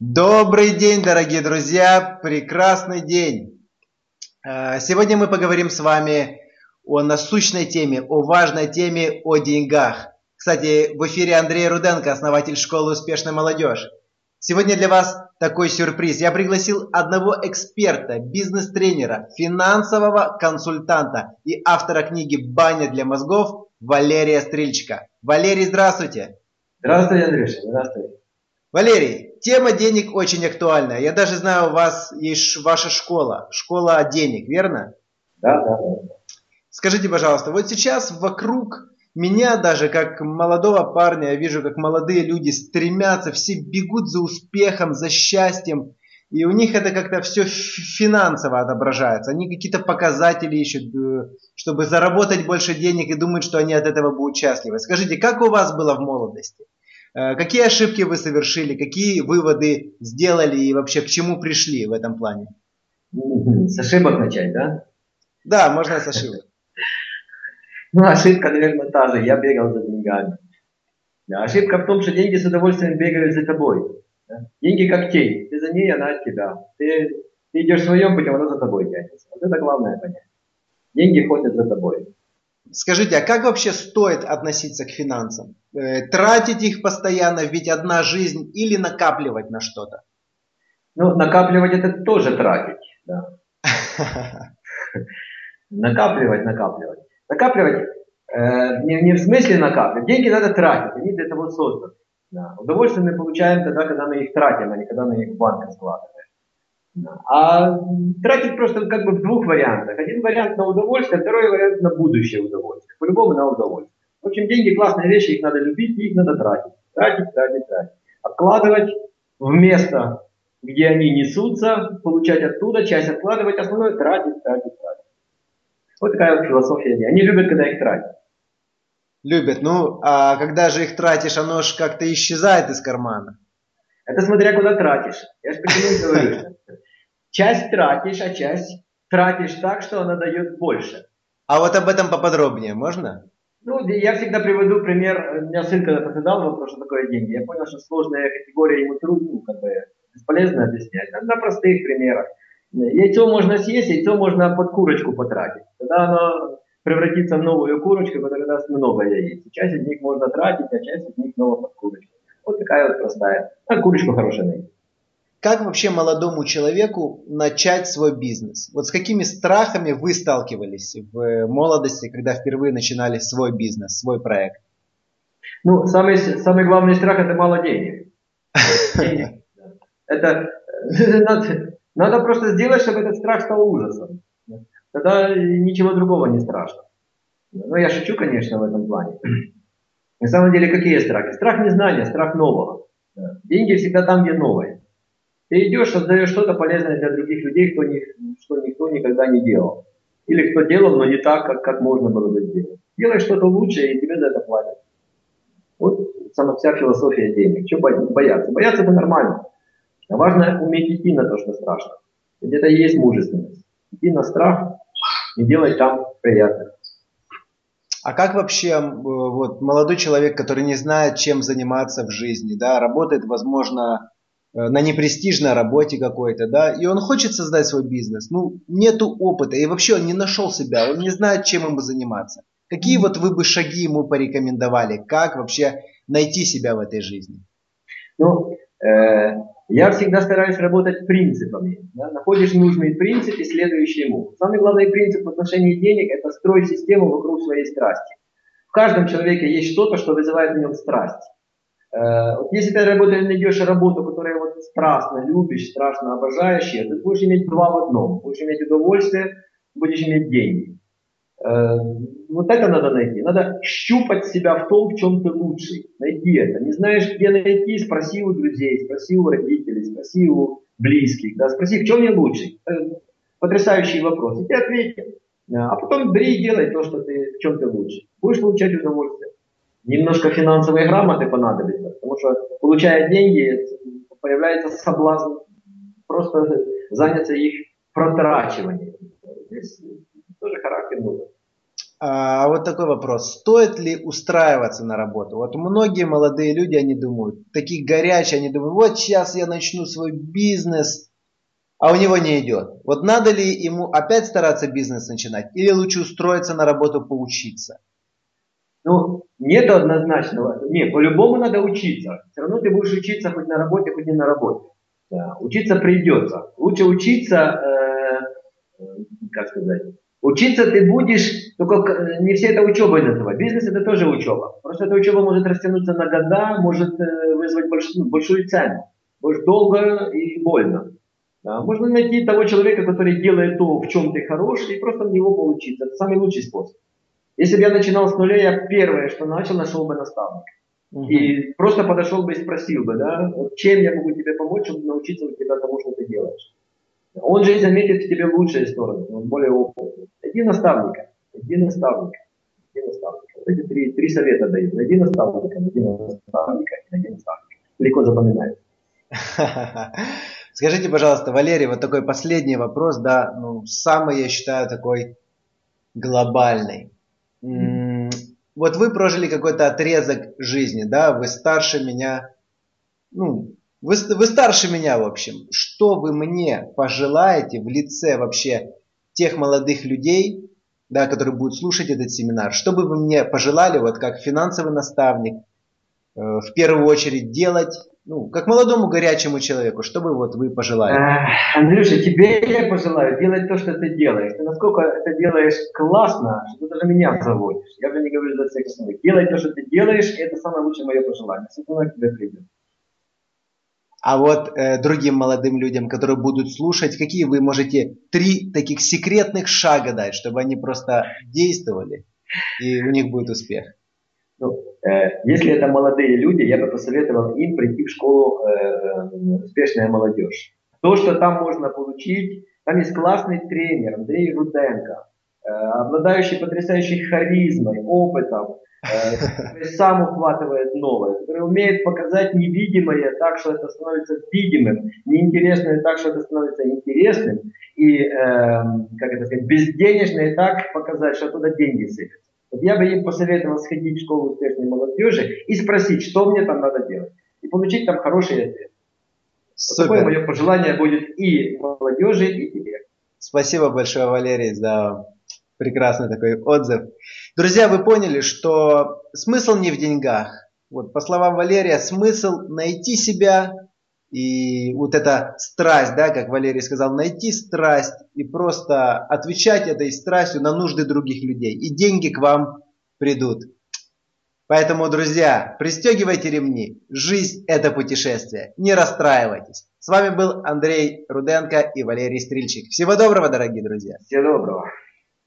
Добрый день, дорогие друзья! Прекрасный день! Э, сегодня мы поговорим с вами о насущной теме, о важной теме, о деньгах. Кстати, в эфире Андрей Руденко, основатель школы «Успешная молодежь». Сегодня для вас такой сюрприз. Я пригласил одного эксперта, бизнес-тренера, финансового консультанта и автора книги «Баня для мозгов» Валерия Стрельчика. Валерий, здравствуйте! Здравствуйте, Андрюша, здравствуйте. Валерий, тема денег очень актуальная. Я даже знаю, у вас есть ваша школа, школа денег, верно? Да, да, да. Скажите, пожалуйста, вот сейчас вокруг меня даже как молодого парня, я вижу, как молодые люди стремятся, все бегут за успехом, за счастьем, и у них это как-то все финансово отображается. Они какие-то показатели ищут, э, чтобы заработать больше денег и думают, что они от этого будут счастливы. Скажите, как у вас было в молодости? Э, какие ошибки вы совершили, какие выводы сделали и вообще к чему пришли в этом плане? С ошибок начать, да? Да, можно с ошибок. Ну, ошибка, наверное, та же. Я бегал за деньгами. Да, ошибка в том, что деньги с удовольствием бегают за тобой. Да? Деньги как тень. Ты за ней, она от тебя. Ты, ты идешь своем путем, она за тобой тянется. Вот это главное понять. Деньги ходят за тобой. Скажите, а как вообще стоит относиться к финансам? Э, тратить их постоянно, ведь одна жизнь, или накапливать на что-то? Ну, накапливать это тоже тратить. Да. Накапливать, накапливать. Накапливать э, не, не в смысле накапливать. Деньги надо тратить, они для того созданы. Да. Удовольствие мы получаем тогда, когда мы их тратим, а не когда мы их в банк складываем. А тратить просто как бы в двух вариантах. Один вариант на удовольствие, второй вариант на будущее удовольствие. По-любому на удовольствие. В общем, деньги классные вещи, их надо любить, их надо тратить. Тратить, тратить, тратить. Откладывать в место, где они несутся, получать оттуда, часть откладывать, основное тратить, тратить, тратить. Вот такая вот философия. Они любят, когда их тратят. Любят. Ну, а когда же их тратишь, оно же как-то исчезает из кармана. Это смотря куда тратишь. Я же почему говорю. Часть тратишь, а часть тратишь так, что она дает больше. А вот об этом поподробнее можно? Ну, я всегда приведу пример. У меня сын когда-то задал вопрос, что такое деньги. Я понял, что сложная категория ему трудно, как бы бесполезно объяснять. На простых примерах. Яйцо можно съесть, яйцо можно под курочку потратить. Тогда оно превратится в новую курочку, которая даст много яиц. Часть из них можно тратить, а часть из них снова под курочку. Вот такая вот простая. А курочку хорошая найти. Как вообще молодому человеку начать свой бизнес? Вот с какими страхами вы сталкивались в молодости, когда впервые начинали свой бизнес, свой проект? Ну, самый, самый главный страх – это мало денег. Это надо, надо просто сделать, чтобы этот страх стал ужасом. Тогда ничего другого не страшно. Ну, я шучу, конечно, в этом плане. На самом деле, какие страхи? Страх незнания, страх нового. Деньги всегда там, где новое. Ты идешь, создаешь что-то полезное для других людей, кто ни, что никто никогда не делал. Или кто делал, но не так, как, как можно было бы сделать. Делай что-то лучшее, и тебе за это платят. Вот сама вся философия денег. Чего бояться? Бояться это нормально. А важно уметь идти на то, что страшно. И есть мужественность. Идти на страх и делать там приятно. А как вообще вот, молодой человек, который не знает, чем заниматься в жизни, да, работает, возможно, Э, на непрестижной работе какой-то, да, и он хочет создать свой бизнес, ну, нету опыта, и вообще он не нашел себя, он не знает, чем ему заниматься. Какие вот вы бы шаги ему порекомендовали, как вообще найти себя в этой жизни? Ну, э, я всегда стараюсь работать принципами. Да? Находишь нужный принцип и следуешь ему. Самый главный принцип в отношении денег – это строить систему вокруг своей страсти. В каждом человеке есть что-то, что вызывает в нем страсть. Э, если ты работаешь, найдешь работу, которую вот страстно любишь, страшно обожаешь ты будешь иметь два в одном. Будешь иметь удовольствие, будешь иметь деньги. Э, вот это надо найти. Надо щупать себя в том, в чем ты лучший. Найти это. Не знаешь, где найти, спроси у друзей, спроси у родителей, спроси у близких. Да? Спроси, в чем я лучший. Потрясающий вопрос. И ты ответил. А потом бери и делай то, что ты, в чем ты лучший. Будешь получать удовольствие немножко финансовой грамоты понадобится, потому что получая деньги, появляется соблазн просто заняться их протрачиванием. Здесь тоже характер нужен. А вот такой вопрос. Стоит ли устраиваться на работу? Вот многие молодые люди, они думают, такие горячие, они думают, вот сейчас я начну свой бизнес, а у него не идет. Вот надо ли ему опять стараться бизнес начинать или лучше устроиться на работу поучиться? Ну, нет однозначного. Не, по-любому надо учиться. Все равно ты будешь учиться хоть на работе, хоть не на работе. Да. Учиться придется. Лучше учиться, э, как сказать, учиться ты будешь, только не все это учебой называют. Бизнес это тоже учеба. Просто эта учеба может растянуться на года, может э, вызвать большую, ну, большую цену. Может долго и больно. Да. Можно найти того человека, который делает то, в чем ты хорош, и просто в него поучиться. Это самый лучший способ. Если бы я начинал с нуля, я первое, что начал, нашел бы наставника. Угу. И просто подошел бы и спросил бы, да, чем я могу тебе помочь, чтобы научиться у тебя тому, что ты делаешь. Он же и заметит в тебе лучшие стороны, он более опытный. Найди наставника, найди наставника, найди наставника. Вот эти три, три совета даю. Найди наставника, найди наставника, найди наставника. Легко запоминается. Скажите, пожалуйста, Валерий, вот такой последний вопрос, да, ну, самый, я считаю, такой глобальный. Вот вы прожили какой-то отрезок жизни, да, вы старше меня, ну, вы, вы старше меня, в общем. Что вы мне пожелаете в лице вообще тех молодых людей, да, которые будут слушать этот семинар? Что бы вы мне пожелали, вот как финансовый наставник, э, в первую очередь делать ну, как молодому горячему человеку, что бы вот вы пожелали? Андрюша, тебе я пожелаю делать то, что ты делаешь. Ты насколько это делаешь классно, что ты даже меня заводишь. Я уже не говорю за всех остальных. Делай то, что ты делаешь, и это самое лучшее мое пожелание. Все равно к тебе придет. А вот э, другим молодым людям, которые будут слушать, какие вы можете три таких секретных шага дать, чтобы они просто действовали, и у них будет успех? Ну, если это молодые люди, я бы посоветовал им прийти в школу э, э, «Успешная молодежь». То, что там можно получить, там есть классный тренер Андрей Руденко, э, обладающий потрясающей харизмой, опытом, э, сам ухватывает новое, который умеет показать невидимое так, что это становится видимым, неинтересное так, что это становится интересным, и, э, как это сказать, безденежное так показать, что оттуда деньги сыпятся. Вот я бы им посоветовал сходить в школу успешной молодежи и спросить, что мне там надо делать. И получить там хороший ответ. Вот такое мое пожелание будет и молодежи, и тебе. Спасибо большое, Валерий, за прекрасный такой отзыв. Друзья, вы поняли, что смысл не в деньгах. Вот, по словам Валерия, смысл найти себя, и вот эта страсть, да, как Валерий сказал, найти страсть и просто отвечать этой страстью на нужды других людей. И деньги к вам придут. Поэтому, друзья, пристегивайте ремни. Жизнь – это путешествие. Не расстраивайтесь. С вами был Андрей Руденко и Валерий Стрельчик. Всего доброго, дорогие друзья. Всего доброго.